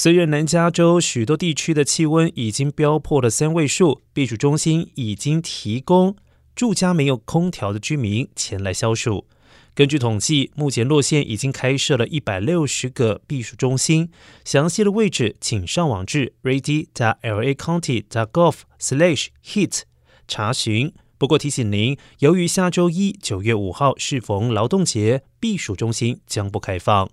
虽然南加州许多地区的气温已经飙破了三位数，避暑中心已经提供住家没有空调的居民前来消暑。根据统计，目前洛县已经开设了一百六十个避暑中心，详细的位置请上网至 ready.lacounty.gov/heat 查询。不过提醒您，由于下周一九月五号适逢劳动节，避暑中心将不开放。